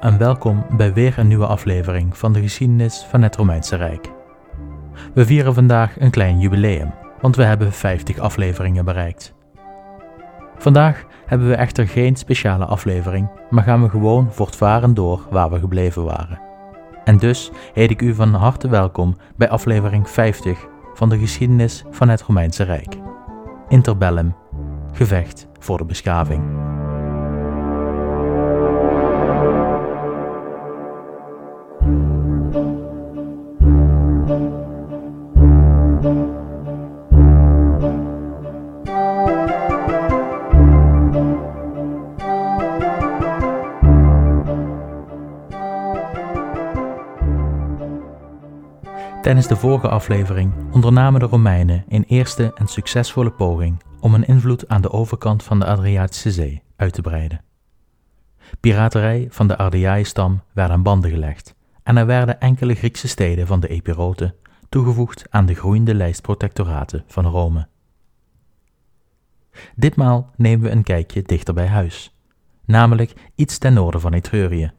En welkom bij weer een nieuwe aflevering van de geschiedenis van het Romeinse Rijk. We vieren vandaag een klein jubileum, want we hebben 50 afleveringen bereikt. Vandaag hebben we echter geen speciale aflevering, maar gaan we gewoon voortvarend door waar we gebleven waren. En dus heet ik u van harte welkom bij aflevering 50 van de geschiedenis van het Romeinse Rijk. Interbellum, gevecht voor de beschaving. Tijdens de vorige aflevering ondernamen de Romeinen een eerste en succesvolle poging om hun invloed aan de overkant van de Adriatische Zee uit te breiden. Piraterij van de Ardeiai-stam werd aan banden gelegd en er werden enkele Griekse steden van de Epiroten toegevoegd aan de groeiende lijst protectoraten van Rome. Ditmaal nemen we een kijkje dichter bij huis, namelijk iets ten noorden van Etrurië.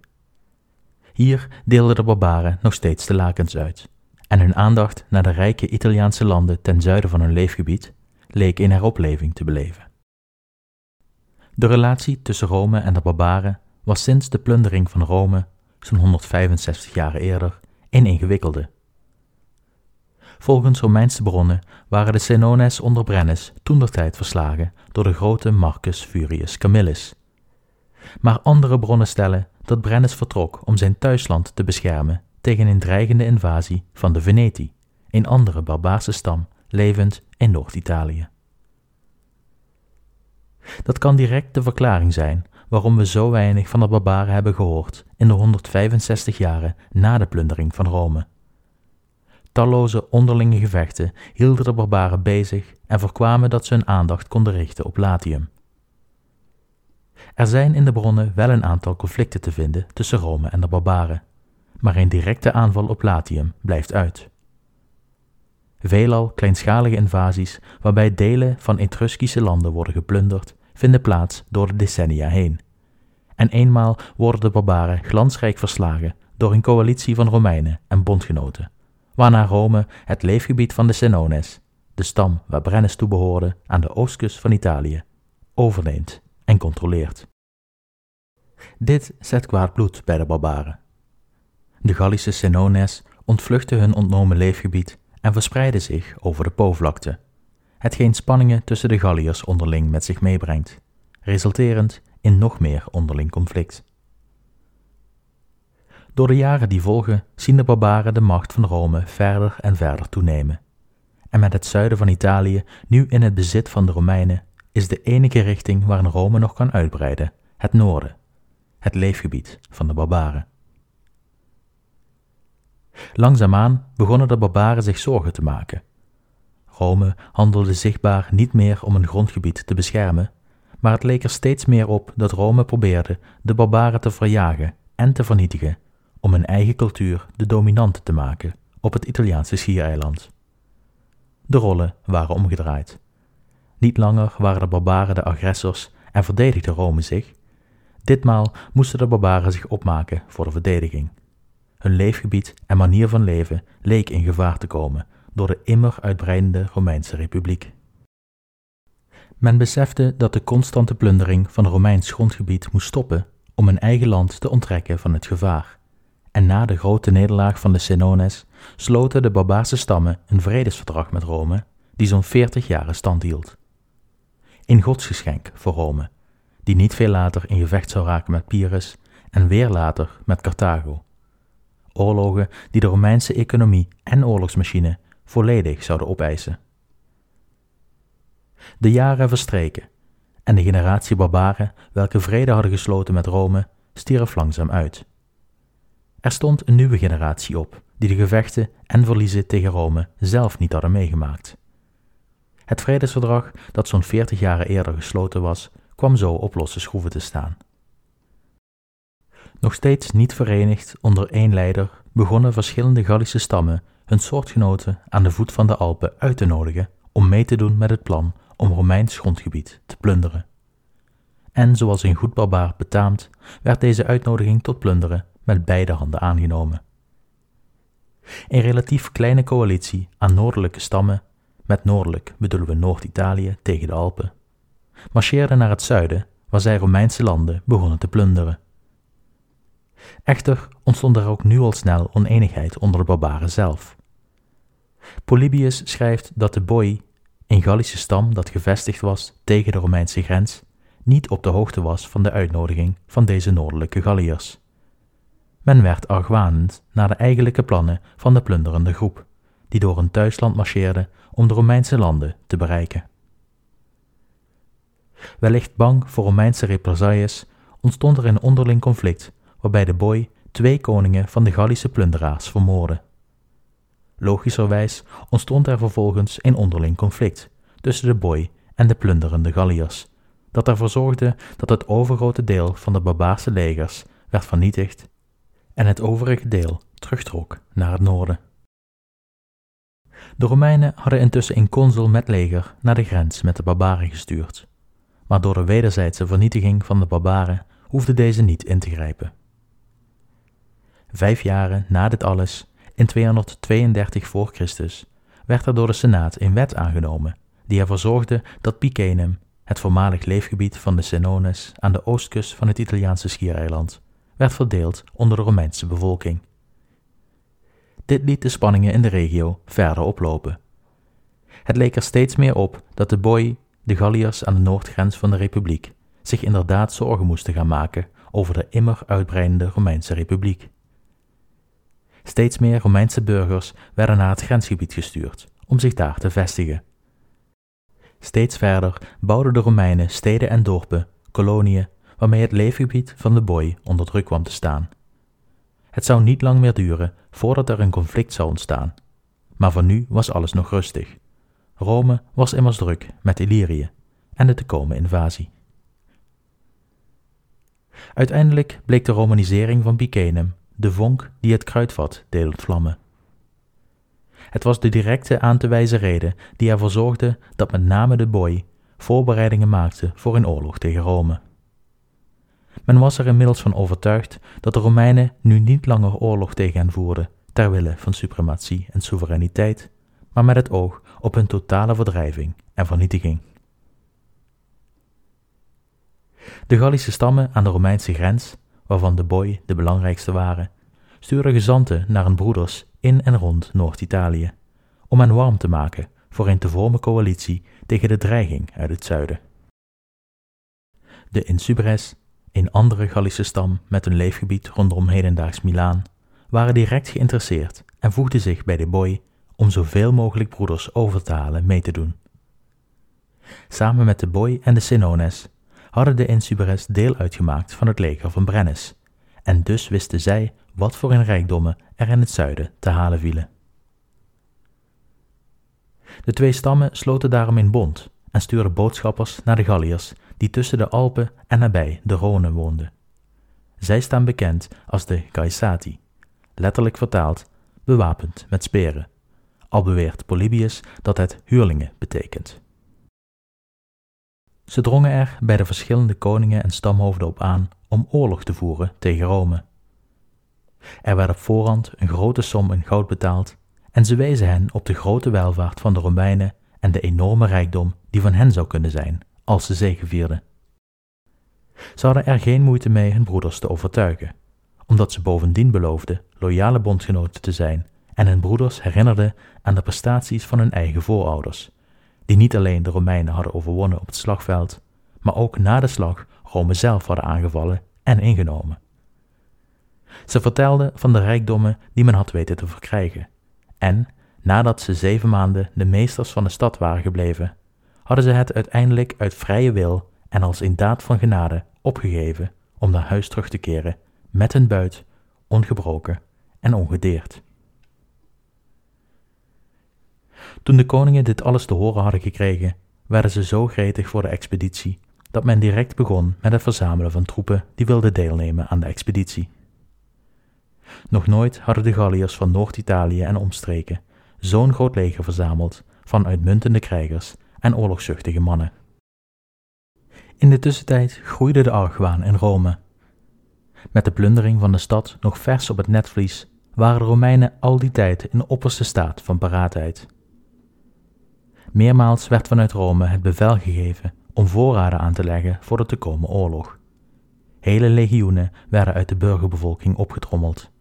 Hier deelden de barbaren nog steeds de lakens uit en hun aandacht naar de rijke Italiaanse landen ten zuiden van hun leefgebied leek in heropleving te beleven. De relatie tussen Rome en de barbaren was sinds de plundering van Rome, zo'n 165 jaar eerder, een ingewikkelde. Volgens Romeinse bronnen waren de Senones onder Brennus toentertijd verslagen door de grote Marcus Furius Camillus. Maar andere bronnen stellen dat Brennus vertrok om zijn thuisland te beschermen tegen een dreigende invasie van de Veneti, een andere barbaarse stam levend in Noord-Italië. Dat kan direct de verklaring zijn waarom we zo weinig van de barbaren hebben gehoord in de 165 jaren na de plundering van Rome. Talloze onderlinge gevechten hielden de barbaren bezig en voorkwamen dat ze hun aandacht konden richten op Latium. Er zijn in de bronnen wel een aantal conflicten te vinden tussen Rome en de barbaren, maar een directe aanval op Latium blijft uit. Veelal kleinschalige invasies waarbij delen van Etruskische landen worden geplunderd, vinden plaats door de decennia heen. En eenmaal worden de barbaren glansrijk verslagen door een coalitie van Romeinen en bondgenoten, waarna Rome het leefgebied van de Senones, de stam waar Brennus toe behoorde aan de oostkust van Italië, overneemt en controleert. Dit zet kwaad bloed bij de barbaren. De Gallische Senones ontvluchten hun ontnomen leefgebied en verspreiden zich over de Po-vlakte, hetgeen spanningen tussen de Galliërs onderling met zich meebrengt, resulterend in nog meer onderling conflict. Door de jaren die volgen zien de barbaren de macht van Rome verder en verder toenemen. En met het zuiden van Italië nu in het bezit van de Romeinen is de enige richting waarin Rome nog kan uitbreiden het noorden, het leefgebied van de barbaren. Langzaamaan begonnen de barbaren zich zorgen te maken. Rome handelde zichtbaar niet meer om een grondgebied te beschermen, maar het leek er steeds meer op dat Rome probeerde de barbaren te verjagen en te vernietigen om hun eigen cultuur de dominante te maken op het Italiaanse schiereiland. De rollen waren omgedraaid. Niet langer waren de barbaren de agressors en verdedigde Rome zich. Ditmaal moesten de barbaren zich opmaken voor de verdediging. Hun leefgebied en manier van leven leek in gevaar te komen door de immer uitbreidende Romeinse Republiek. Men besefte dat de constante plundering van Romeins grondgebied moest stoppen om een eigen land te onttrekken van het gevaar. En na de grote nederlaag van de Senones sloten de barbaarse stammen een vredesverdrag met Rome, die zo'n veertig jaren stand hield. Een godsgeschenk voor Rome, die niet veel later in gevecht zou raken met Pyrrhus en weer later met Carthago oorlogen die de Romeinse economie en oorlogsmachine volledig zouden opeisen. De jaren verstreken en de generatie barbaren welke vrede hadden gesloten met Rome stierf langzaam uit. Er stond een nieuwe generatie op die de gevechten en verliezen tegen Rome zelf niet hadden meegemaakt. Het vredesverdrag dat zo'n veertig jaren eerder gesloten was, kwam zo op losse schroeven te staan. Nog steeds niet verenigd onder één leider, begonnen verschillende Gallische stammen hun soortgenoten aan de voet van de Alpen uit te nodigen om mee te doen met het plan om Romeins grondgebied te plunderen. en zoals een goed barbaar betaamt, werd deze uitnodiging tot plunderen met beide handen aangenomen. Een relatief kleine coalitie aan noordelijke stammen, met noordelijk bedoelen we Noord-Italië tegen de Alpen, marcheerde naar het zuiden, waar zij Romeinse landen begonnen te plunderen. Echter ontstond er ook nu al snel oneenigheid onder de barbaren zelf. Polybius schrijft dat de Boii, een Gallische stam dat gevestigd was tegen de Romeinse grens, niet op de hoogte was van de uitnodiging van deze noordelijke Galliërs. Men werd argwanend naar de eigenlijke plannen van de plunderende groep, die door een thuisland marcheerde om de Romeinse landen te bereiken. Wellicht bang voor Romeinse represailles ontstond er een onderling conflict waarbij de boy twee koningen van de Gallische plunderaars vermoordde. Logischerwijs ontstond er vervolgens een onderling conflict tussen de boy en de plunderende Galliërs, dat ervoor zorgde dat het overgrote deel van de barbaarse legers werd vernietigd en het overige deel terugtrok naar het noorden. De Romeinen hadden intussen een consul met leger naar de grens met de barbaren gestuurd, maar door de wederzijdse vernietiging van de barbaren hoefde deze niet in te grijpen. Vijf jaren na dit alles, in 232 voor Christus, werd er door de Senaat een wet aangenomen die ervoor zorgde dat Picenum, het voormalig leefgebied van de Senones aan de oostkust van het Italiaanse schiereiland, werd verdeeld onder de Romeinse bevolking. Dit liet de spanningen in de regio verder oplopen. Het leek er steeds meer op dat de Boii, de Galliërs aan de noordgrens van de republiek, zich inderdaad zorgen moesten gaan maken over de immer uitbreidende Romeinse republiek. Steeds meer Romeinse burgers werden naar het grensgebied gestuurd om zich daar te vestigen. Steeds verder bouwden de Romeinen steden en dorpen, koloniën, waarmee het leefgebied van de boy onder druk kwam te staan. Het zou niet lang meer duren voordat er een conflict zou ontstaan. Maar voor nu was alles nog rustig. Rome was immers druk met Illyrië en de te komen invasie. Uiteindelijk bleek de romanisering van Picenum de vonk die het kruidvat deed ontvlammen. Het was de directe aan te wijzen reden die ervoor zorgde dat met name de boy voorbereidingen maakte voor een oorlog tegen Rome. Men was er inmiddels van overtuigd dat de Romeinen nu niet langer oorlog tegen hen voerden, ter wille van suprematie en soevereiniteit, maar met het oog op hun totale verdrijving en vernietiging. De Gallische stammen aan de Romeinse grens, waarvan de Boii de belangrijkste waren, stuurden gezanten naar hun broeders in en rond Noord-Italië, om hen warm te maken voor een te vormen coalitie tegen de dreiging uit het zuiden. De Insubres een andere Gallische stam met een leefgebied rondom hedendaags Milaan, waren direct geïnteresseerd en voegden zich bij de boy om zoveel mogelijk broeders over te halen mee te doen. Samen met de boy en de Senones hadden de Insubres deel uitgemaakt van het leger van Brennis, en dus wisten zij wat voor een rijkdommen er in het zuiden te halen vielen. De twee stammen sloten daarom in bond en stuurden boodschappers naar de Galliërs die tussen de Alpen en nabij de Rhône woonden. Zij staan bekend als de Caesati, letterlijk vertaald bewapend met speren, al beweert Polybius dat het huurlingen betekent. Ze drongen er bij de verschillende koningen en stamhoofden op aan om oorlog te voeren tegen Rome. Er werd op voorhand een grote som in goud betaald en ze wezen hen op de grote welvaart van de Romeinen en de enorme rijkdom die van hen zou kunnen zijn als ze zegevierden. Ze hadden er geen moeite mee hun broeders te overtuigen, omdat ze bovendien beloofden loyale bondgenoten te zijn en hun broeders herinnerden aan de prestaties van hun eigen voorouders, die niet alleen de Romeinen hadden overwonnen op het slagveld, maar ook na de slag Rome zelf hadden aangevallen en ingenomen. Ze vertelden van de rijkdommen die men had weten te verkrijgen, en nadat ze zeven maanden de meesters van de stad waren gebleven, hadden ze het uiteindelijk uit vrije wil en als in daad van genade opgegeven om naar huis terug te keren met hun buit, ongebroken en ongedeerd. Toen de koningen dit alles te horen hadden gekregen, werden ze zo gretig voor de expeditie dat men direct begon met het verzamelen van troepen die wilden deelnemen aan de expeditie. Nog nooit hadden de Galliërs van Noord-Italië en omstreken zo'n groot leger verzameld van uitmuntende krijgers en oorlogszuchtige mannen. In de tussentijd groeide de argwaan in Rome. Met de plundering van de stad nog vers op het netvlies waren de Romeinen al die tijd in de opperste staat van paraatheid. Meermaals werd vanuit Rome het bevel gegeven om voorraden aan te leggen voor de te komen oorlog. Hele legioenen werden uit de burgerbevolking opgetrommeld.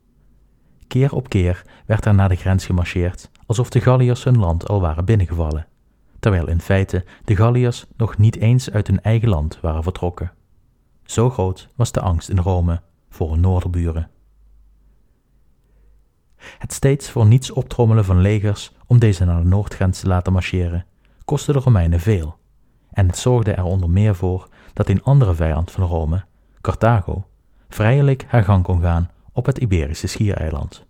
Keer op keer werd er naar de grens gemarcheerd, alsof de Galliërs hun land al waren binnengevallen, terwijl in feite de Galliërs nog niet eens uit hun eigen land waren vertrokken. Zo groot was de angst in Rome voor hun noorderburen. Het steeds voor niets optrommelen van legers om deze naar de noordgrens te laten marcheren, kostte de Romeinen veel, en het zorgde er onder meer voor dat een andere vijand van Rome, Carthago, vrijelijk haar gang kon gaan op het Iberische schiereiland.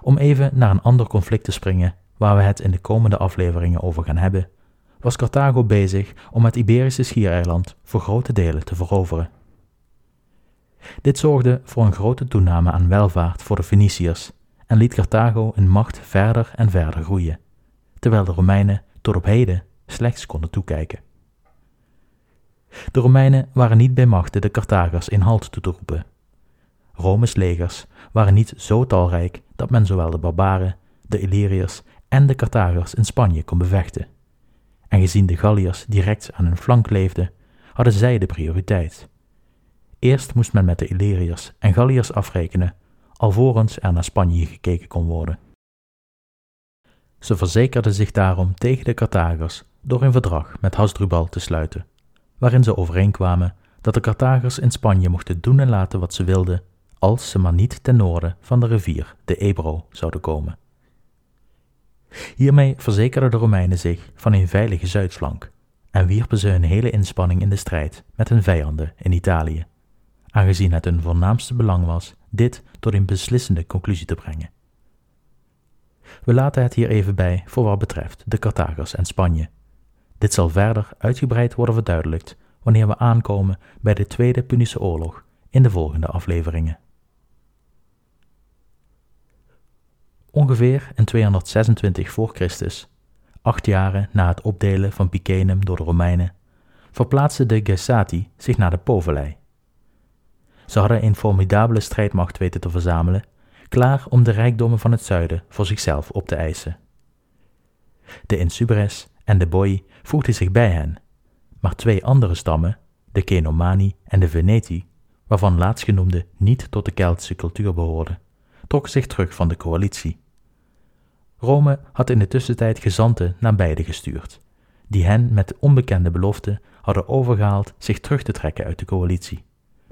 Om even naar een ander conflict te springen, waar we het in de komende afleveringen over gaan hebben, was Carthago bezig om het Iberische schiereiland voor grote delen te veroveren. Dit zorgde voor een grote toename aan welvaart voor de Feniciërs en liet Carthago in macht verder en verder groeien, terwijl de Romeinen tot op heden slechts konden toekijken. De Romeinen waren niet bij machte de Carthagers in halt toe te roepen. Rome's legers waren niet zo talrijk dat men zowel de barbaren, de Illyriërs en de Carthagers in Spanje kon bevechten. En gezien de Galliërs direct aan hun flank leefden, hadden zij de prioriteit. Eerst moest men met de Illyriërs en Galliërs afrekenen, alvorens er naar Spanje gekeken kon worden. Ze verzekerden zich daarom tegen de Carthagers door een verdrag met Hasdrubal te sluiten, waarin ze overeenkwamen dat de Carthagers in Spanje mochten doen en laten wat ze wilden, als ze maar niet ten noorden van de rivier de Ebro zouden komen. Hiermee verzekerden de Romeinen zich van een veilige zuidflank en wierpen ze hun hele inspanning in de strijd met hun vijanden in Italië aangezien het hun voornaamste belang was dit tot een beslissende conclusie te brengen. We laten het hier even bij voor wat betreft de Carthagers en Spanje. Dit zal verder uitgebreid worden verduidelijkt wanneer we aankomen bij de Tweede Punische Oorlog in de volgende afleveringen. Ongeveer in 226 voor Christus, acht jaren na het opdelen van Picenum door de Romeinen, verplaatste de Gessati zich naar de Povellei ze hadden een formidabele strijdmacht weten te verzamelen, klaar om de rijkdommen van het zuiden voor zichzelf op te eisen. De Insubres en de Boi voegden zich bij hen, maar twee andere stammen, de Kenomani en de Veneti, waarvan laatstgenoemde niet tot de Keltische cultuur behoorden, trokken zich terug van de coalitie. Rome had in de tussentijd gezanten naar beide gestuurd, die hen met de onbekende belofte hadden overgehaald zich terug te trekken uit de coalitie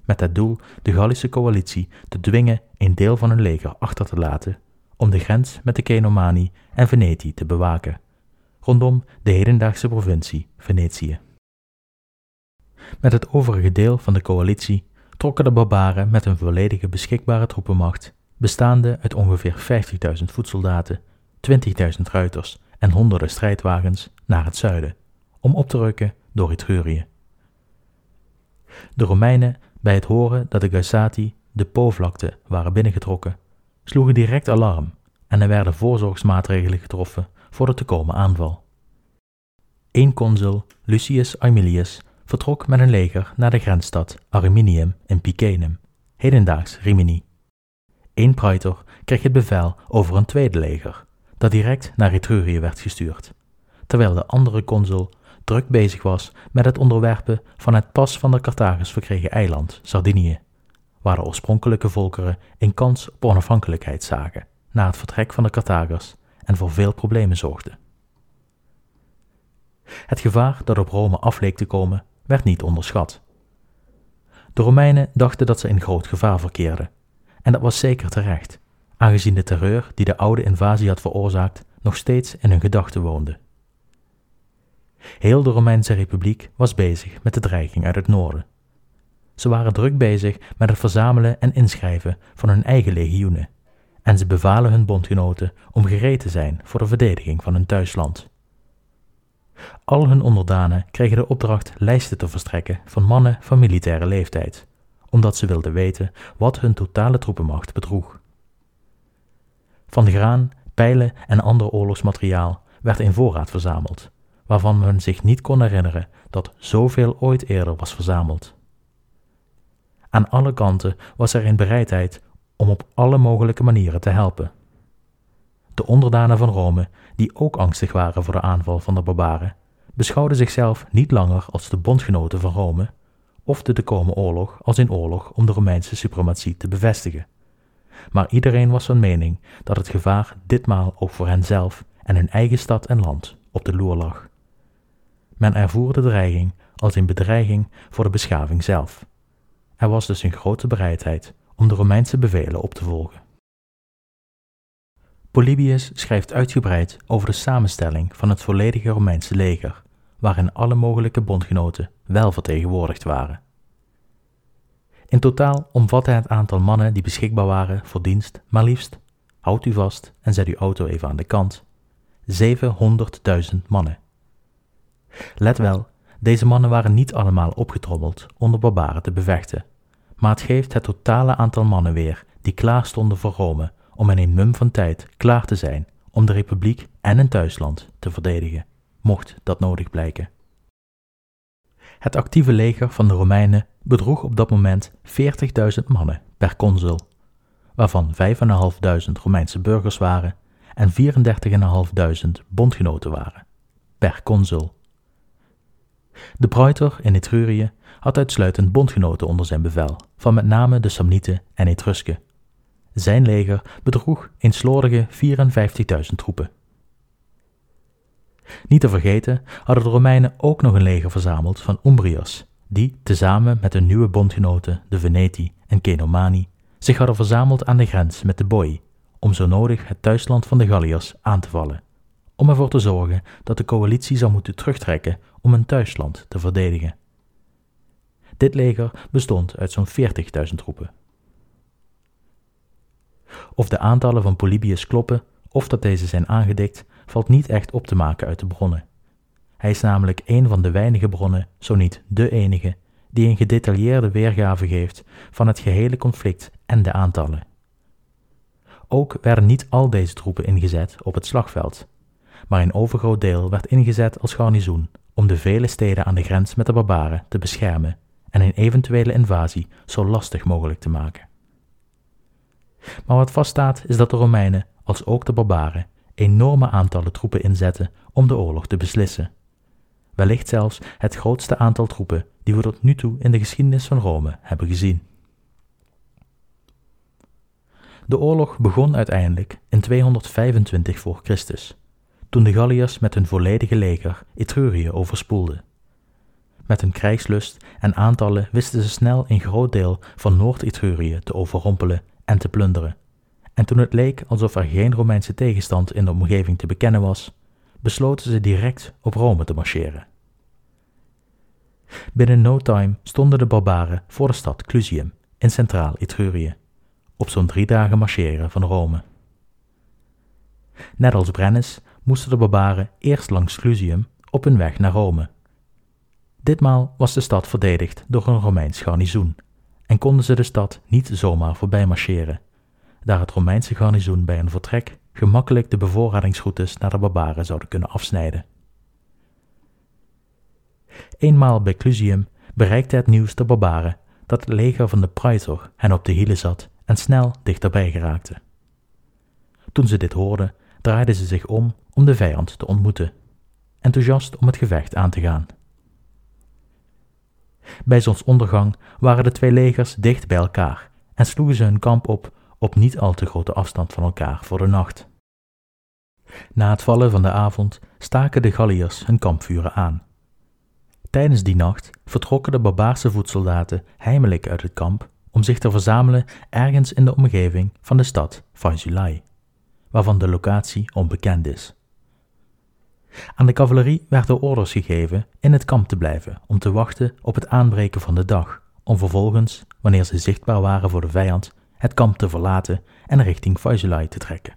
met het doel de Gallische coalitie te dwingen een deel van hun leger achter te laten om de grens met de Kenomani en Venetië te bewaken, rondom de hedendaagse provincie Venetië. Met het overige deel van de coalitie trokken de barbaren met een volledige beschikbare troepenmacht, bestaande uit ongeveer 50.000 voetsoldaten, 20.000 ruiters en honderden strijdwagens, naar het zuiden, om op te rukken door Etrurië. De Romeinen bij het horen dat de Gassati de Po-vlakte waren binnengetrokken, sloegen direct alarm en er werden voorzorgsmaatregelen getroffen voor de te komen aanval. Eén consul, Lucius Aemilius, vertrok met een leger naar de grensstad Arminium in Picenum, hedendaags Rimini. Eén praetor kreeg het bevel over een tweede leger, dat direct naar Etrurië werd gestuurd, terwijl de andere consul druk bezig was met het onderwerpen van het pas van de Carthagers verkregen eiland, Sardinië, waar de oorspronkelijke volkeren een kans op onafhankelijkheid zagen na het vertrek van de Carthagers en voor veel problemen zorgden. Het gevaar dat op Rome af leek te komen, werd niet onderschat. De Romeinen dachten dat ze in groot gevaar verkeerden, en dat was zeker terecht, aangezien de terreur die de oude invasie had veroorzaakt nog steeds in hun gedachten woonde. Heel de Romeinse Republiek was bezig met de dreiging uit het noorden. Ze waren druk bezig met het verzamelen en inschrijven van hun eigen legioenen, en ze bevalen hun bondgenoten om gereed te zijn voor de verdediging van hun thuisland. Al hun onderdanen kregen de opdracht lijsten te verstrekken van mannen van militaire leeftijd, omdat ze wilden weten wat hun totale troepenmacht bedroeg. Van graan, pijlen en ander oorlogsmateriaal werd in voorraad verzameld, waarvan men zich niet kon herinneren dat zoveel ooit eerder was verzameld. Aan alle kanten was er een bereidheid om op alle mogelijke manieren te helpen. De onderdanen van Rome, die ook angstig waren voor de aanval van de barbaren, beschouwden zichzelf niet langer als de bondgenoten van Rome of de te komen oorlog als een oorlog om de Romeinse suprematie te bevestigen. Maar iedereen was van mening dat het gevaar ditmaal ook voor henzelf en hun eigen stad en land op de loer lag. Men ervoer de dreiging als een bedreiging voor de beschaving zelf. Er was dus een grote bereidheid om de Romeinse bevelen op te volgen. Polybius schrijft uitgebreid over de samenstelling van het volledige Romeinse leger, waarin alle mogelijke bondgenoten wel vertegenwoordigd waren. In totaal omvatte het aantal mannen die beschikbaar waren voor dienst maar liefst, houd u vast en zet uw auto even aan de kant, 700.000 mannen. Let wel, deze mannen waren niet allemaal opgetrommeld om de barbaren te bevechten, maar het geeft het totale aantal mannen weer die klaar stonden voor Rome om in een mum van tijd klaar te zijn om de republiek en een thuisland te verdedigen, mocht dat nodig blijken. Het actieve leger van de Romeinen bedroeg op dat moment 40.000 mannen per consul, waarvan 5.500 Romeinse burgers waren en 34.500 bondgenoten waren, per consul. De Praetor in Etrurië had uitsluitend bondgenoten onder zijn bevel, van met name de Samnieten en Etrusken. Zijn leger bedroeg een slordige 54.000 troepen. Niet te vergeten hadden de Romeinen ook nog een leger verzameld van Umbriërs, die, tezamen met hun nieuwe bondgenoten, de Veneti en Cenomani, zich hadden verzameld aan de grens met de Boii, om zo nodig het thuisland van de Galliërs aan te vallen, om ervoor te zorgen dat de coalitie zou moeten terugtrekken om hun thuisland te verdedigen. Dit leger bestond uit zo'n 40.000 troepen. Of de aantallen van Polybius kloppen, of dat deze zijn aangedikt, valt niet echt op te maken uit de bronnen. Hij is namelijk een van de weinige bronnen, zo niet de enige, die een gedetailleerde weergave geeft van het gehele conflict en de aantallen. Ook werden niet al deze troepen ingezet op het slagveld, maar een overgroot deel werd ingezet als garnizoen om de vele steden aan de grens met de barbaren te beschermen en een eventuele invasie zo lastig mogelijk te maken. Maar wat vaststaat is dat de Romeinen, als ook de barbaren, enorme aantallen troepen inzetten om de oorlog te beslissen. Wellicht zelfs het grootste aantal troepen die we tot nu toe in de geschiedenis van Rome hebben gezien. De oorlog begon uiteindelijk in 225 voor Christus, toen de Galliërs met hun volledige leger Etrurië overspoelden. Met hun krijgslust en aantallen wisten ze snel een groot deel van Noord-Etrurië te overrompelen en te plunderen. En toen het leek alsof er geen Romeinse tegenstand in de omgeving te bekennen was, besloten ze direct op Rome te marcheren. Binnen no time stonden de barbaren voor de stad Clusium in centraal Etrurië, op zo'n drie dagen marcheren van Rome. Net als Brennus moesten de barbaren eerst langs Clusium op hun weg naar Rome. Ditmaal was de stad verdedigd door een Romeins garnizoen en konden ze de stad niet zomaar voorbij marcheren, daar het Romeinse garnizoen bij een vertrek gemakkelijk de bevoorradingsroutes naar de barbaren zouden kunnen afsnijden. Eenmaal bij Clusium bereikte het nieuws de barbaren dat het leger van de Praetor hen op de hielen zat en snel dichterbij geraakte. Toen ze dit hoorden, draaiden ze zich om om de vijand te ontmoeten, enthousiast om het gevecht aan te gaan. Bij zonsondergang waren de twee legers dicht bij elkaar en sloegen ze hun kamp op op niet al te grote afstand van elkaar voor de nacht. Na het vallen van de avond staken de Galliërs hun kampvuren aan. Tijdens die nacht vertrokken de barbaarse voedsoldaten heimelijk uit het kamp om zich te verzamelen ergens in de omgeving van de stad Faesulae, waarvan de locatie onbekend is. Aan de cavalerie werden orders gegeven in het kamp te blijven om te wachten op het aanbreken van de dag, om vervolgens, wanneer ze zichtbaar waren voor de vijand, het kamp te verlaten en richting Faesulae te trekken.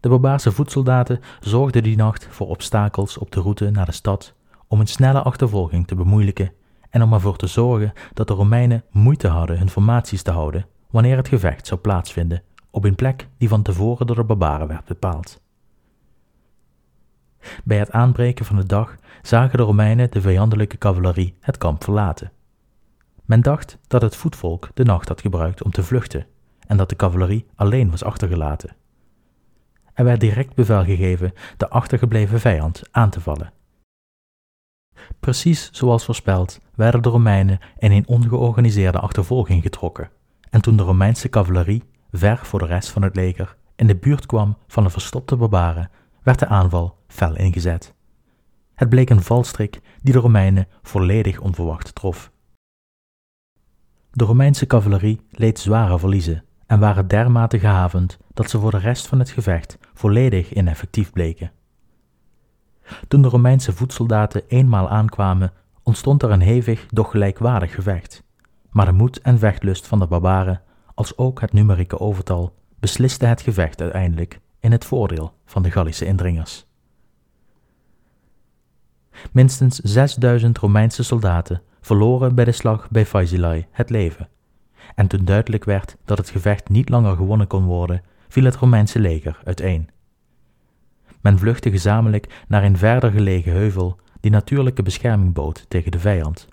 De barbaarse voedsoldaten zorgden die nacht voor obstakels op de route naar de stad om een snelle achtervolging te bemoeilijken en om ervoor te zorgen dat de Romeinen moeite hadden hun formaties te houden wanneer het gevecht zou plaatsvinden op een plek die van tevoren door de barbaren werd bepaald. Bij het aanbreken van de dag zagen de Romeinen de vijandelijke cavalerie het kamp verlaten. Men dacht dat het voetvolk de nacht had gebruikt om te vluchten en dat de cavalerie alleen was achtergelaten. Er werd direct bevel gegeven de achtergebleven vijand aan te vallen. Precies zoals voorspeld werden de Romeinen in een ongeorganiseerde achtervolging getrokken, en toen de Romeinse cavalerie, ver voor de rest van het leger, in de buurt kwam van de verstopte barbaren, werd de aanval fel ingezet. Het bleek een valstrik die de Romeinen volledig onverwacht trof. De Romeinse cavalerie leed zware verliezen en waren dermate gehavend dat ze voor de rest van het gevecht volledig ineffectief bleken. Toen de Romeinse voetsoldaten eenmaal aankwamen, ontstond er een hevig, doch gelijkwaardig gevecht. Maar de moed en vechtlust van de barbaren, als ook het numerieke overtal, besliste het gevecht uiteindelijk in het voordeel van de Gallische indringers. Minstens 6000 Romeinse soldaten verloren bij de slag bij Faisilae het leven. En toen duidelijk werd dat het gevecht niet langer gewonnen kon worden, viel het Romeinse leger uiteen. Men vluchtte gezamenlijk naar een verder gelegen heuvel die natuurlijke bescherming bood tegen de vijand.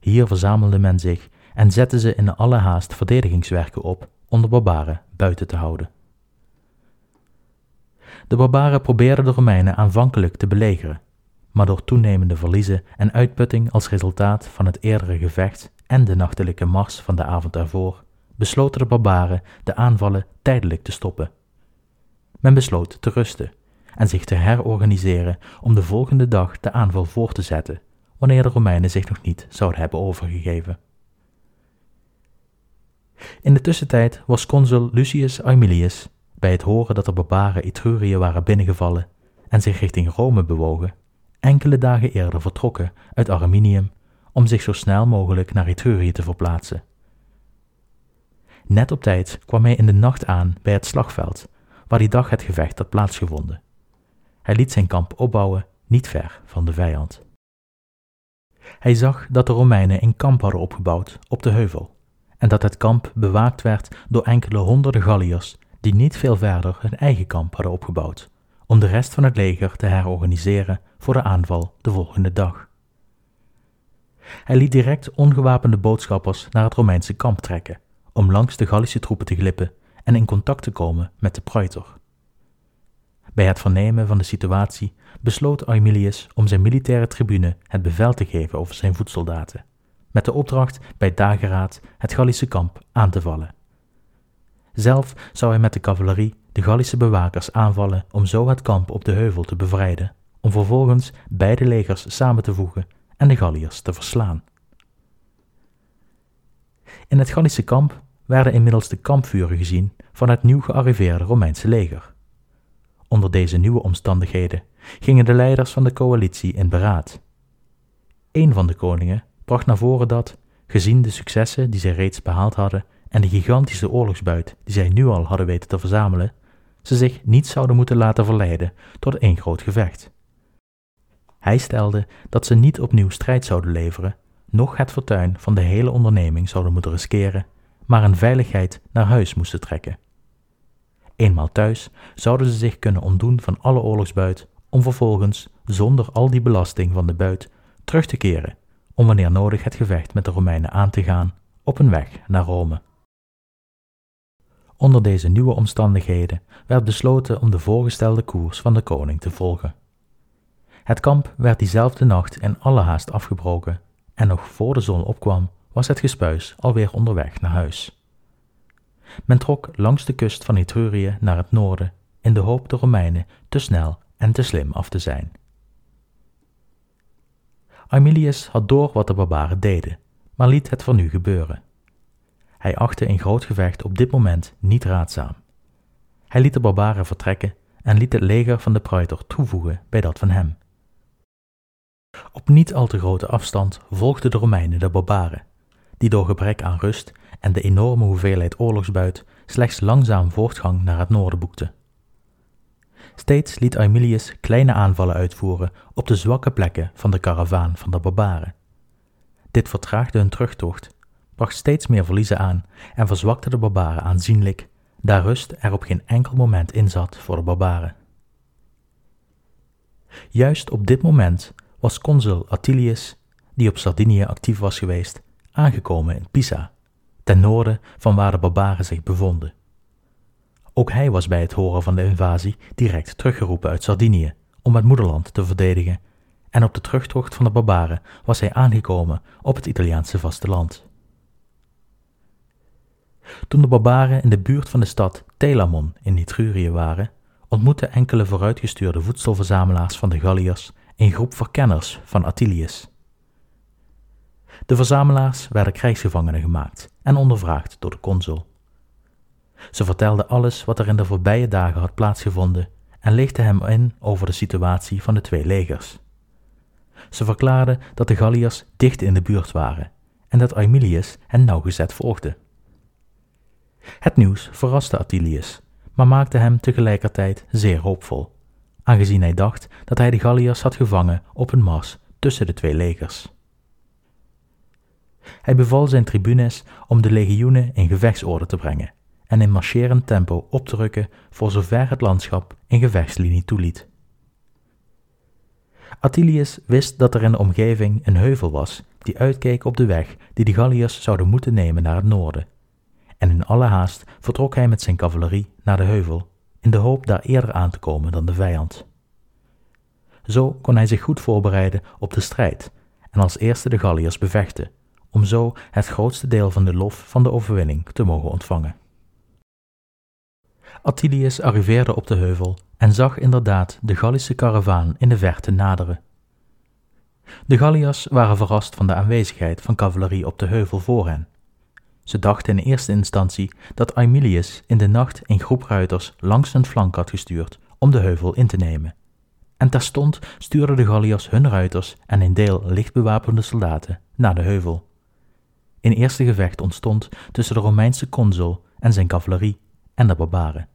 Hier verzamelde men zich en zette ze in alle haast verdedigingswerken op om de barbaren buiten te houden. De barbaren probeerden de Romeinen aanvankelijk te belegeren, maar door toenemende verliezen en uitputting als resultaat van het eerdere gevecht en de nachtelijke mars van de avond ervoor, besloten de barbaren de aanvallen tijdelijk te stoppen. Men besloot te rusten en zich te herorganiseren om de volgende dag de aanval voor te zetten, wanneer de Romeinen zich nog niet zouden hebben overgegeven. In de tussentijd was consul Lucius Aemilius, bij het horen dat de barbaren Etrurië waren binnengevallen en zich richting Rome bewogen, enkele dagen eerder vertrokken uit Arminium om zich zo snel mogelijk naar Etrurië te verplaatsen. Net op tijd kwam hij in de nacht aan bij het slagveld, waar die dag het gevecht had plaatsgevonden. Hij liet zijn kamp opbouwen niet ver van de vijand. Hij zag dat de Romeinen een kamp hadden opgebouwd op de heuvel en dat het kamp bewaakt werd door enkele honderden Galliërs die niet veel verder hun eigen kamp hadden opgebouwd, om de rest van het leger te herorganiseren voor de aanval de volgende dag. Hij liet direct ongewapende boodschappers naar het Romeinse kamp trekken, om langs de Gallische troepen te glippen en in contact te komen met de praetor. Bij het vernemen van de situatie besloot Aemilius om zijn militaire tribune het bevel te geven over zijn voetsoldaten, met de opdracht bij dageraad het Gallische kamp aan te vallen. Zelf zou hij met de cavalerie de Gallische bewakers aanvallen om zo het kamp op de heuvel te bevrijden, om vervolgens beide legers samen te voegen en de Galliërs te verslaan. In het Gallische kamp werden inmiddels de kampvuren gezien van het nieuw gearriveerde Romeinse leger. Onder deze nieuwe omstandigheden gingen de leiders van de coalitie in beraad. Een van de koningen bracht naar voren dat, gezien de successen die zij reeds behaald hadden en de gigantische oorlogsbuit die zij nu al hadden weten te verzamelen, ze zich niet zouden moeten laten verleiden tot één groot gevecht. Hij stelde dat ze niet opnieuw strijd zouden leveren, noch het fortuin van de hele onderneming zouden moeten riskeren, maar in veiligheid naar huis moesten trekken. Eenmaal thuis zouden ze zich kunnen ontdoen van alle oorlogsbuit om vervolgens, zonder al die belasting van de buit, terug te keren, om wanneer nodig het gevecht met de Romeinen aan te gaan op een weg naar Rome. Onder deze nieuwe omstandigheden werd besloten om de voorgestelde koers van de koning te volgen. Het kamp werd diezelfde nacht in alle haast afgebroken en nog voor de zon opkwam was het gespuis alweer onderweg naar huis. Men trok langs de kust van Etrurië naar het noorden in de hoop de Romeinen te snel en te slim af te zijn. Aemilius had door wat de barbaren deden, maar liet het voor nu gebeuren. Hij achtte een groot gevecht op dit moment niet raadzaam. Hij liet de barbaren vertrekken en liet het leger van de praetor toevoegen bij dat van hem. Op niet al te grote afstand volgden de Romeinen de barbaren, die door gebrek aan rust en de enorme hoeveelheid oorlogsbuit slechts langzaam voortgang naar het noorden boekte. Steeds liet Aemilius kleine aanvallen uitvoeren op de zwakke plekken van de karavaan van de barbaren. Dit vertraagde hun terugtocht, bracht steeds meer verliezen aan en verzwakte de barbaren aanzienlijk, daar rust er op geen enkel moment in zat voor de barbaren. Juist op dit moment was consul Attilius, die op Sardinië actief was geweest, aangekomen in Pisa, ten noorden van waar de barbaren zich bevonden. Ook hij was bij het horen van de invasie direct teruggeroepen uit Sardinië om het moederland te verdedigen, en op de terugtocht van de barbaren was hij aangekomen op het Italiaanse vasteland. Toen de barbaren in de buurt van de stad Telamon in Etrurië waren, ontmoetten enkele vooruitgestuurde voedselverzamelaars van de Galliërs een groep verkenners van Attilius. De verzamelaars werden krijgsgevangenen gemaakt en ondervraagd door de consul. Ze vertelden alles wat er in de voorbije dagen had plaatsgevonden en lichtten hem in over de situatie van de twee legers. Ze verklaarden dat de Galliërs dicht in de buurt waren en dat Aemilius hen nauwgezet volgde. Het nieuws verraste Attilius, maar maakte hem tegelijkertijd zeer hoopvol, aangezien hij dacht dat hij de Galliërs had gevangen op een mars tussen de twee legers. Hij beval zijn tribunes om de legioenen in gevechtsorde te brengen en in marcherend tempo op te rukken voor zover het landschap in gevechtslinie toeliet. Attilius wist dat er in de omgeving een heuvel was die uitkeek op de weg die de Galliërs zouden moeten nemen naar het noorden, en in alle haast vertrok hij met zijn cavalerie naar de heuvel, in de hoop daar eerder aan te komen dan de vijand. Zo kon hij zich goed voorbereiden op de strijd en als eerste de Galliërs bevechten, om zo het grootste deel van de lof van de overwinning te mogen ontvangen. Attilius arriveerde op de heuvel en zag inderdaad de Gallische karavaan in de verte naderen. De Galliërs waren verrast van de aanwezigheid van cavalerie op de heuvel voor hen. Ze dachten in eerste instantie dat Aemilius in de nacht een groep ruiters langs hun flank had gestuurd om de heuvel in te nemen. En terstond stuurden de Galliërs hun ruiters en een deel lichtbewapende soldaten naar de heuvel. Een eerste gevecht ontstond tussen de Romeinse consul en zijn cavalerie en de barbaren.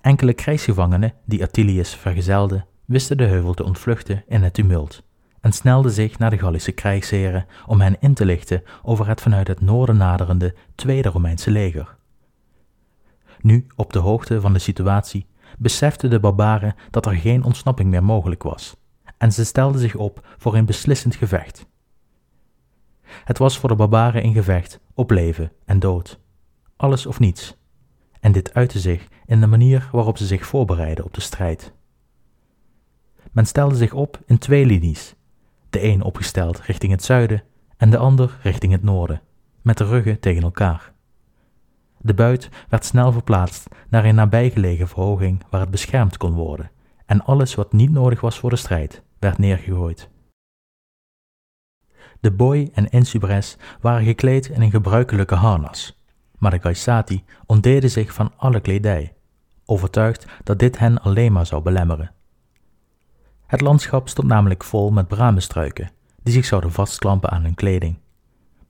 Enkele krijgsgevangenen die Attilius vergezelde, wisten de heuvel te ontvluchten in het tumult en snelden zich naar de Gallische krijgsheren om hen in te lichten over het vanuit het noorden naderende Tweede Romeinse leger. Nu, op de hoogte van de situatie, beseften de barbaren dat er geen ontsnapping meer mogelijk was, en ze stelden zich op voor een beslissend gevecht. Het was voor de barbaren een gevecht op leven en dood, alles of niets, en dit uitte zich in de manier waarop ze zich voorbereidden op de strijd. Men stelde zich op in twee linies, de een opgesteld richting het zuiden en de ander richting het noorden, met de ruggen tegen elkaar. De buit werd snel verplaatst naar een nabijgelegen verhoging waar het beschermd kon worden, en alles wat niet nodig was voor de strijd werd neergegooid. De boy en insubres waren gekleed in een gebruikelijke harnas, maar de Gaisati ontdeden zich van alle kledij, overtuigd dat dit hen alleen maar zou belemmeren. Het landschap stond namelijk vol met bramenstruiken, die zich zouden vastklampen aan hun kleding.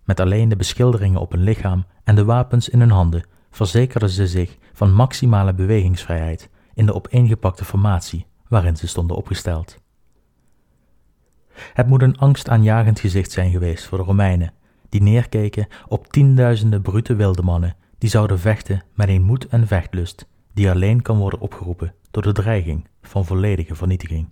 Met alleen de beschilderingen op hun lichaam en de wapens in hun handen verzekerden ze zich van maximale bewegingsvrijheid in de opeengepakte formatie waarin ze stonden opgesteld. Het moet een angstaanjagend gezicht zijn geweest voor de Romeinen, die neerkeken op tienduizenden brute wilde mannen die zouden vechten met een moed en vechtlust die alleen kan worden opgeroepen door de dreiging van volledige vernietiging.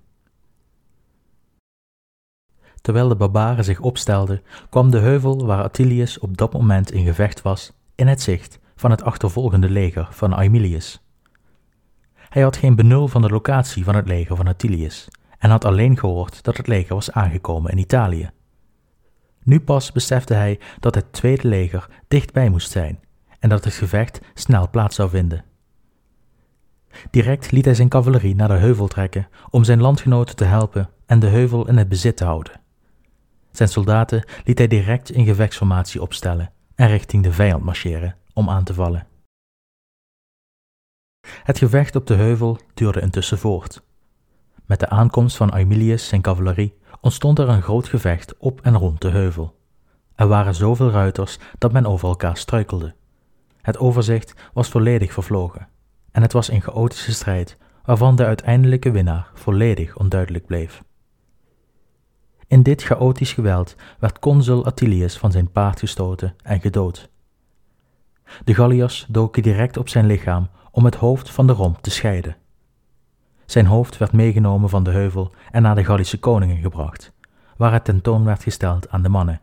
Terwijl de barbaren zich opstelden, kwam de heuvel waar Attilius op dat moment in gevecht was, in het zicht van het achtervolgende leger van Aemilius. Hij had geen benul van de locatie van het leger van Attilius en had alleen gehoord dat het leger was aangekomen in Italië. Nu pas besefte hij dat het tweede leger dichtbij moest zijn en dat het gevecht snel plaats zou vinden. Direct liet hij zijn cavalerie naar de heuvel trekken om zijn landgenoten te helpen en de heuvel in het bezit te houden. Zijn soldaten liet hij direct in gevechtsformatie opstellen en richting de vijand marcheren om aan te vallen. Het gevecht op de heuvel duurde intussen voort. Met de aankomst van Aemilius zijn cavalerie ontstond er een groot gevecht op en rond de heuvel. Er waren zoveel ruiters dat men over elkaar struikelde. Het overzicht was volledig vervlogen, en het was een chaotische strijd waarvan de uiteindelijke winnaar volledig onduidelijk bleef. In dit chaotisch geweld werd consul Attilius van zijn paard gestoten en gedood. De Galliërs doken direct op zijn lichaam om het hoofd van de romp te scheiden. Zijn hoofd werd meegenomen van de heuvel en naar de Gallische koningen gebracht, waar het tentoon werd gesteld aan de mannen.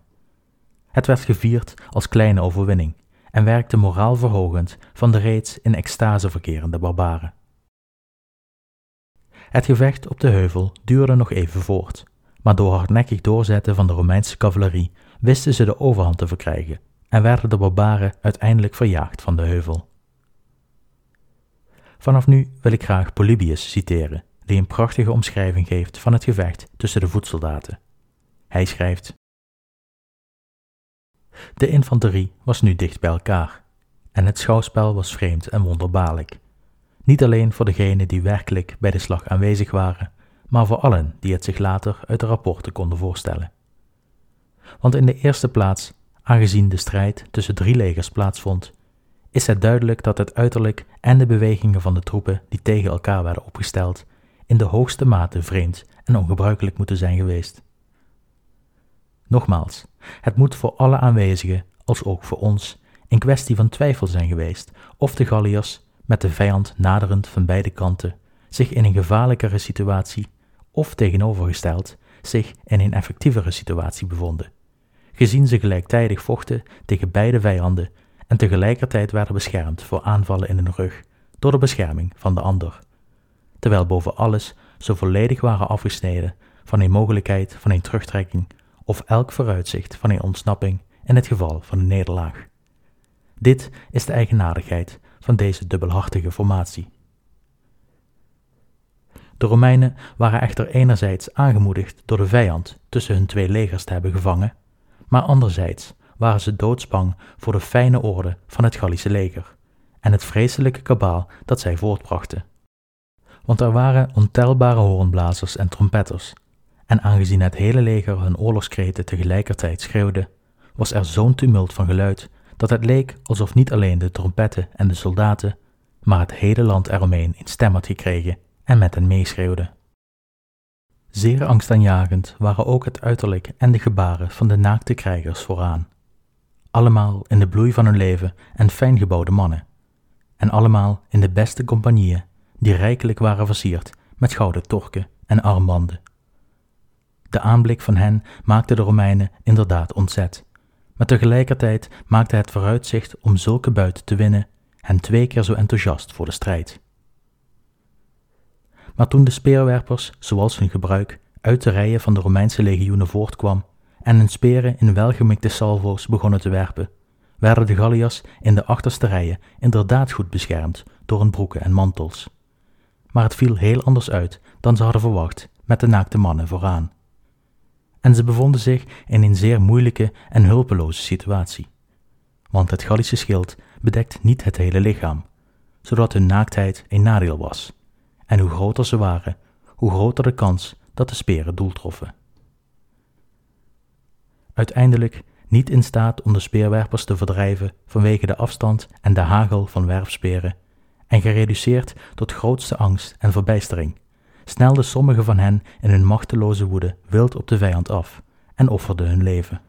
Het werd gevierd als kleine overwinning en werkte moraalverhogend van de reeds in extase verkerende barbaren. Het gevecht op de heuvel duurde nog even voort, maar door hardnekkig doorzetten van de Romeinse cavalerie wisten ze de overhand te verkrijgen en werden de barbaren uiteindelijk verjaagd van de heuvel. Vanaf nu wil ik graag Polybius citeren, die een prachtige omschrijving geeft van het gevecht tussen de voetsoldaten. Hij schrijft: De infanterie was nu dicht bij elkaar, en het schouwspel was vreemd en wonderbaarlijk. Niet alleen voor degenen die werkelijk bij de slag aanwezig waren, maar voor allen die het zich later uit de rapporten konden voorstellen. Want in de eerste plaats, aangezien de strijd tussen drie legers plaatsvond, is het duidelijk dat het uiterlijk en de bewegingen van de troepen die tegen elkaar werden opgesteld in de hoogste mate vreemd en ongebruikelijk moeten zijn geweest. Nogmaals, het moet voor alle aanwezigen, als ook voor ons, een kwestie van twijfel zijn geweest of de Galliërs, met de vijand naderend van beide kanten, zich in een gevaarlijkere situatie, of tegenovergesteld, zich in een effectievere situatie bevonden, gezien ze gelijktijdig vochten tegen beide vijanden en tegelijkertijd werden beschermd voor aanvallen in hun rug door de bescherming van de ander, terwijl boven alles zo volledig waren afgesneden van een mogelijkheid van een terugtrekking of elk vooruitzicht van een ontsnapping in het geval van een nederlaag. Dit is de eigenaardigheid van deze dubbelhartige formatie. De Romeinen waren echter enerzijds aangemoedigd door de vijand tussen hun twee legers te hebben gevangen, maar anderzijds waren ze doodsbang voor de fijne orde van het Gallische leger en het vreselijke kabaal dat zij voortbrachten. Want er waren ontelbare hoornblazers en trompetters, en aangezien het hele leger hun oorlogskreten tegelijkertijd schreeuwde, was er zo'n tumult van geluid dat het leek alsof niet alleen de trompetten en de soldaten, maar het hele land eromheen in stem had gekregen en met hen meeschreeuwde. Zeer angstaanjagend waren ook het uiterlijk en de gebaren van de naakte krijgers vooraan allemaal in de bloei van hun leven en fijn gebouwde mannen, en allemaal in de beste compagnieën, die rijkelijk waren versierd met gouden torken en armbanden. De aanblik van hen maakte de Romeinen inderdaad ontzet, maar tegelijkertijd maakte het vooruitzicht om zulke buiten te winnen hen twee keer zo enthousiast voor de strijd. Maar toen de speerwerpers, zoals hun gebruik, uit de rijen van de Romeinse legioenen voortkwam en hun speren in welgemikte salvo's begonnen te werpen, werden de Galliërs in de achterste rijen inderdaad goed beschermd door hun broeken en mantels. Maar het viel heel anders uit dan ze hadden verwacht met de naakte mannen vooraan. En ze bevonden zich in een zeer moeilijke en hulpeloze situatie. Want het Gallische schild bedekt niet het hele lichaam, zodat hun naaktheid een nadeel was. En hoe groter ze waren, hoe groter de kans dat de speren doel troffen uiteindelijk niet in staat om de speerwerpers te verdrijven vanwege de afstand en de hagel van werpsperen, en gereduceerd tot grootste angst en verbijstering, snelden sommigen van hen in hun machteloze woede wild op de vijand af en offerden hun leven,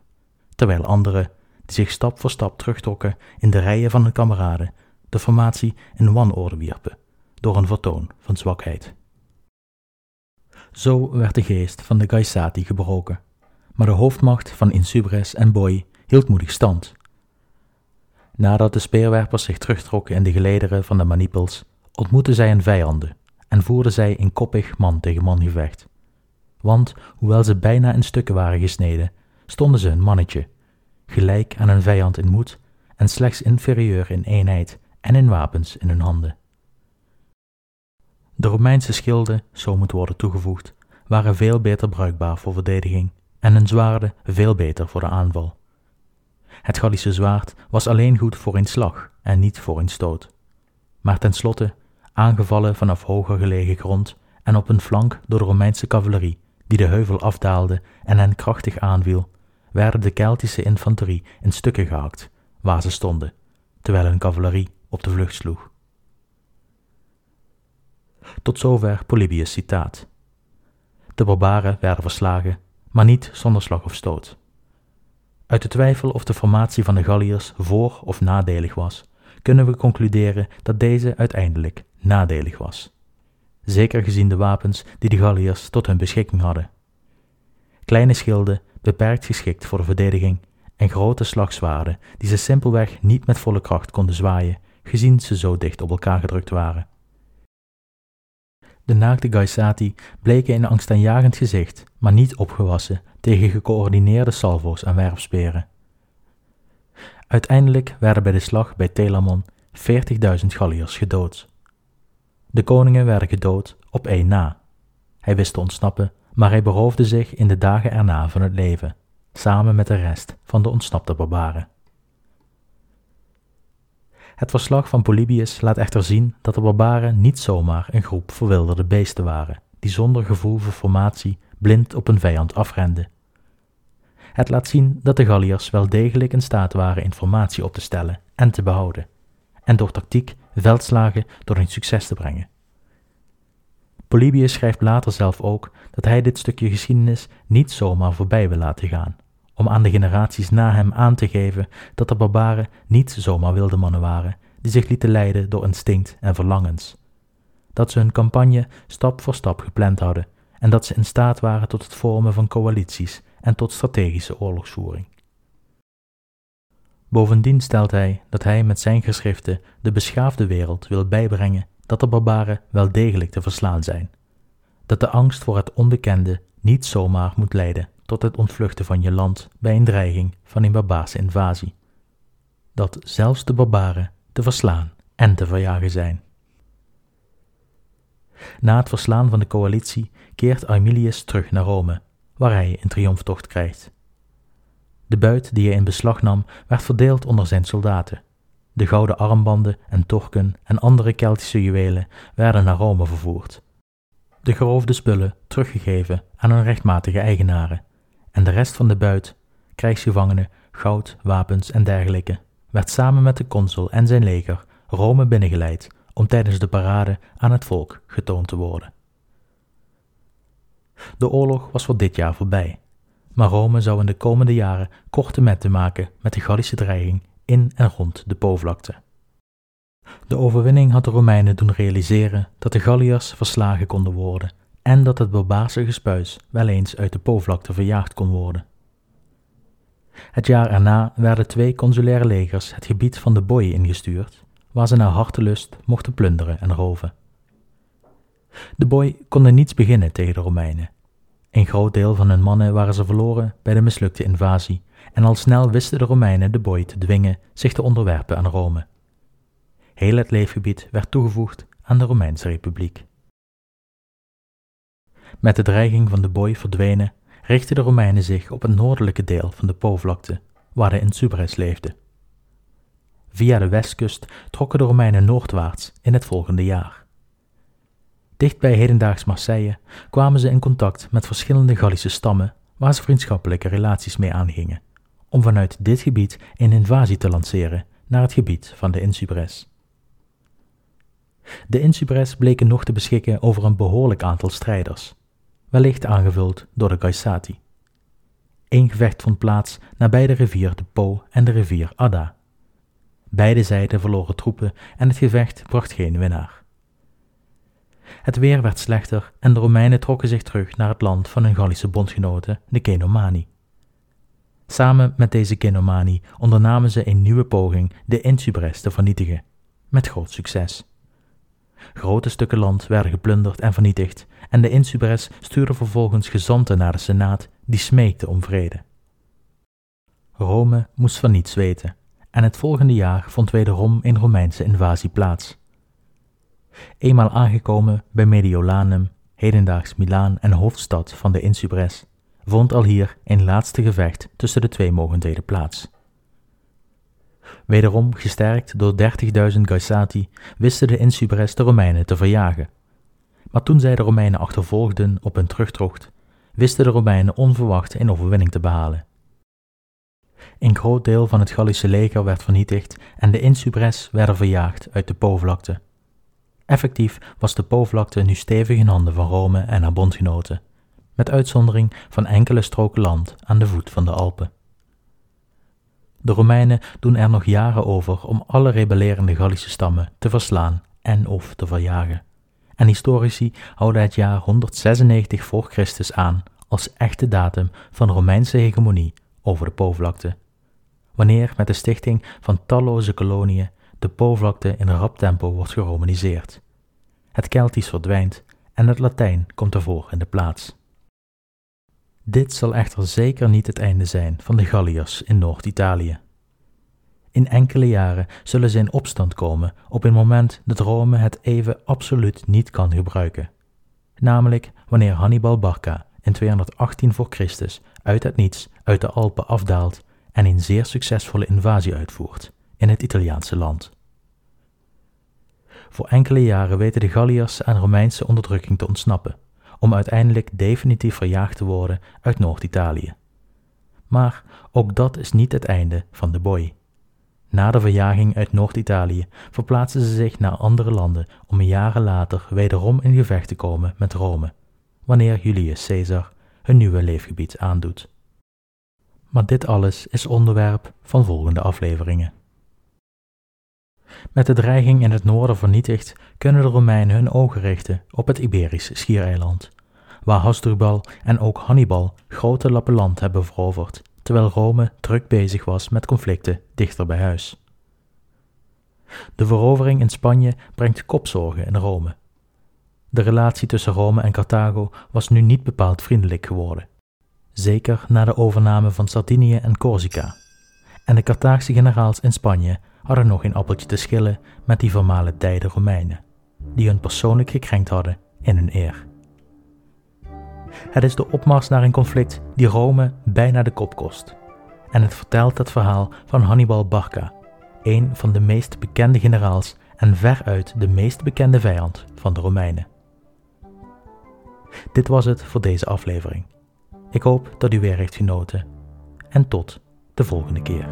terwijl anderen, die zich stap voor stap terugtrokken in de rijen van hun kameraden, de formatie in wanorde wierpen, door een vertoon van zwakheid. Zo werd de geest van de Gaisati gebroken maar de hoofdmacht van Insubres en Boy hield moedig stand. Nadat de speerwerpers zich terugtrokken in de gelederen van de manipels, ontmoetten zij een vijanden en voerden zij een koppig man tegen man gevecht. Want, hoewel ze bijna in stukken waren gesneden, stonden ze een mannetje, gelijk aan een vijand in moed en slechts inferieur in eenheid en in wapens in hun handen. De Romeinse schilden, zo moet worden toegevoegd, waren veel beter bruikbaar voor verdediging en een zwaarde veel beter voor de aanval. Het Gallische zwaard was alleen goed voor een slag en niet voor een stoot. Maar tenslotte, aangevallen vanaf hoger gelegen grond en op een flank door de Romeinse cavalerie, die de heuvel afdaalde en hen krachtig aanviel, werden de Keltische infanterie in stukken gehakt, waar ze stonden, terwijl hun cavalerie op de vlucht sloeg. Tot zover Polybius' citaat. De barbaren werden verslagen maar niet zonder slag of stoot. Uit de twijfel of de formatie van de Galliërs voor of nadelig was, kunnen we concluderen dat deze uiteindelijk nadelig was. zeker gezien de wapens die de Galliërs tot hun beschikking hadden. Kleine schilden, beperkt geschikt voor de verdediging, en grote slagzwaarden die ze simpelweg niet met volle kracht konden zwaaien, gezien ze zo dicht op elkaar gedrukt waren. De naakte Gaisati bleken in angstaanjagend gezicht, maar niet opgewassen tegen gecoördineerde salvo's en werpsperen. Uiteindelijk werden bij de slag bij Telamon 40.000 Galliërs gedood. De koningen werden gedood op één na. Hij wist te ontsnappen, maar hij beroofde zich in de dagen erna van het leven, samen met de rest van de ontsnapte barbaren. Het verslag van Polybius laat echter zien dat de barbaren niet zomaar een groep verwilderde beesten waren, die zonder gevoel voor formatie blind op een vijand afrenden. Het laat zien dat de Galliërs wel degelijk in staat waren informatie op te stellen en te behouden, en door tactiek veldslagen tot een succes te brengen. Polybius schrijft later zelf ook dat hij dit stukje geschiedenis niet zomaar voorbij wil laten gaan, om aan de generaties na hem aan te geven dat de barbaren niet zomaar wilde mannen waren, die zich lieten leiden door instinct en verlangens. Dat ze hun campagne stap voor stap gepland hadden en dat ze in staat waren tot het vormen van coalities en tot strategische oorlogsvoering. Bovendien stelt hij dat hij met zijn geschriften de beschaafde wereld wil bijbrengen dat de barbaren wel degelijk te verslaan zijn, dat de angst voor het onbekende niet zomaar moet leiden tot het ontvluchten van je land bij een dreiging van een barbaarse invasie, dat zelfs de barbaren te verslaan en te verjagen zijn. Na het verslaan van de coalitie keert Aemilius terug naar Rome, waar hij een triomftocht krijgt. De buit die hij in beslag nam werd verdeeld onder zijn soldaten. De gouden armbanden en torken en andere Keltische juwelen werden naar Rome vervoerd. De geroofde spullen teruggegeven aan hun rechtmatige eigenaren. En de rest van de buit, krijgsgevangenen, goud, wapens en dergelijke, werd samen met de consul en zijn leger Rome binnengeleid om tijdens de parade aan het volk getoond te worden. De oorlog was voor dit jaar voorbij, maar Rome zou in de komende jaren korte metten maken met de Gallische dreiging in en rond de Po-vlakte. De overwinning had de Romeinen doen realiseren dat de Galliërs verslagen konden worden en dat het barbaarse gespuis wel eens uit de Po-vlakte verjaagd kon worden. Het jaar erna werden twee consulaire legers het gebied van de Booi ingestuurd, waar ze naar hartelust mochten plunderen en roven. De Booi konden niets beginnen tegen de Romeinen. Een groot deel van hun mannen waren ze verloren bij de mislukte invasie, en al snel wisten de Romeinen de Booi te dwingen zich te onderwerpen aan Rome. Heel het leefgebied werd toegevoegd aan de Romeinse Republiek. Met de dreiging van de Booi verdwenen, richtten de Romeinen zich op het noordelijke deel van de Po-vlakte, waar de Insubres leefde. Via de westkust trokken de Romeinen noordwaarts in het volgende jaar. Dicht bij hedendaags Marseille kwamen ze in contact met verschillende Gallische stammen waar ze vriendschappelijke relaties mee aangingen, om vanuit dit gebied een invasie te lanceren naar het gebied van de Insubres. De Insubres bleken nog te beschikken over een behoorlijk aantal strijders, wellicht aangevuld door de Gaisati. Eén gevecht vond plaats nabij de rivier de Po en de rivier Adda. Beide zijden verloren troepen en het gevecht bracht geen winnaar. Het weer werd slechter en de Romeinen trokken zich terug naar het land van hun Gallische bondgenoten, de Kenomani. Samen met deze Kenomani ondernamen ze een nieuwe poging de Insubres te vernietigen, met groot succes. Grote stukken land werden geplunderd en vernietigd, en de Insubres stuurde vervolgens gezanten naar de Senaat die smeekten om vrede. Rome moest van niets weten, en het volgende jaar vond wederom een Romeinse invasie plaats. Eenmaal aangekomen bij Mediolanum, hedendaags Milaan en hoofdstad van de Insubres, vond al hier een laatste gevecht tussen de twee mogendheden plaats. Wederom gesterkt door 30.000 Gaisati wisten de Insubres de Romeinen te verjagen. Maar toen zij de Romeinen achtervolgden op hun terugtocht, wisten de Romeinen onverwacht een overwinning te behalen. Een groot deel van het Gallische leger werd vernietigd en de Insubres werden verjaagd uit de Po-vlakte. Effectief was de Po-vlakte nu stevig in handen van Rome en haar bondgenoten, met uitzondering van enkele stroken land aan de voet van de Alpen. De Romeinen doen er nog jaren over om alle rebellerende Gallische stammen te verslaan en of te verjagen, en historici houden het jaar 196 voor Christus aan als echte datum van Romeinse hegemonie over de Po-vlakte, wanneer met de stichting van talloze koloniën de Po-vlakte in rap tempo wordt geromaniseerd. Het Keltisch verdwijnt en het Latijn komt ervoor in de plaats. Dit zal echter zeker niet het einde zijn van de Galliërs in Noord-Italië. In enkele jaren zullen ze in opstand komen op een moment dat Rome het even absoluut niet kan gebruiken. Namelijk wanneer Hannibal Barca in 218 voor Christus uit het niets uit de Alpen afdaalt en een zeer succesvolle invasie uitvoert in het Italiaanse land. Voor enkele jaren weten de Galliërs aan Romeinse onderdrukking te ontsnappen, om uiteindelijk definitief verjaagd te worden uit Noord-Italië. Maar ook dat is niet het einde van de boy. Na de verjaging uit Noord-Italië verplaatsen ze zich naar andere landen om jaren later wederom in gevecht te komen met Rome, wanneer Julius Caesar hun nieuwe leefgebied aandoet. Maar dit alles is onderwerp van volgende afleveringen. Met de dreiging in het noorden vernietigd, kunnen de Romeinen hun ogen richten op het Iberisch schiereiland, waar Hasdrubal en ook Hannibal grote lappen land hebben veroverd terwijl Rome druk bezig was met conflicten dichter bij huis. De verovering in Spanje brengt kopzorgen in Rome. De relatie tussen Rome en Carthago was nu niet bepaald vriendelijk geworden, zeker na de overname van Sardinië en Corsica. En de Carthaagse generaals in Spanje hadden nog een appeltje te schillen met die formale tijden Romeinen, die hun persoonlijk gekrenkt hadden in hun eer. Het is de opmars naar een conflict die Rome bijna de kop kost. En het vertelt het verhaal van Hannibal Barca, een van de meest bekende generaals en veruit de meest bekende vijand van de Romeinen. Dit was het voor deze aflevering. Ik hoop dat u weer heeft genoten en tot de volgende keer.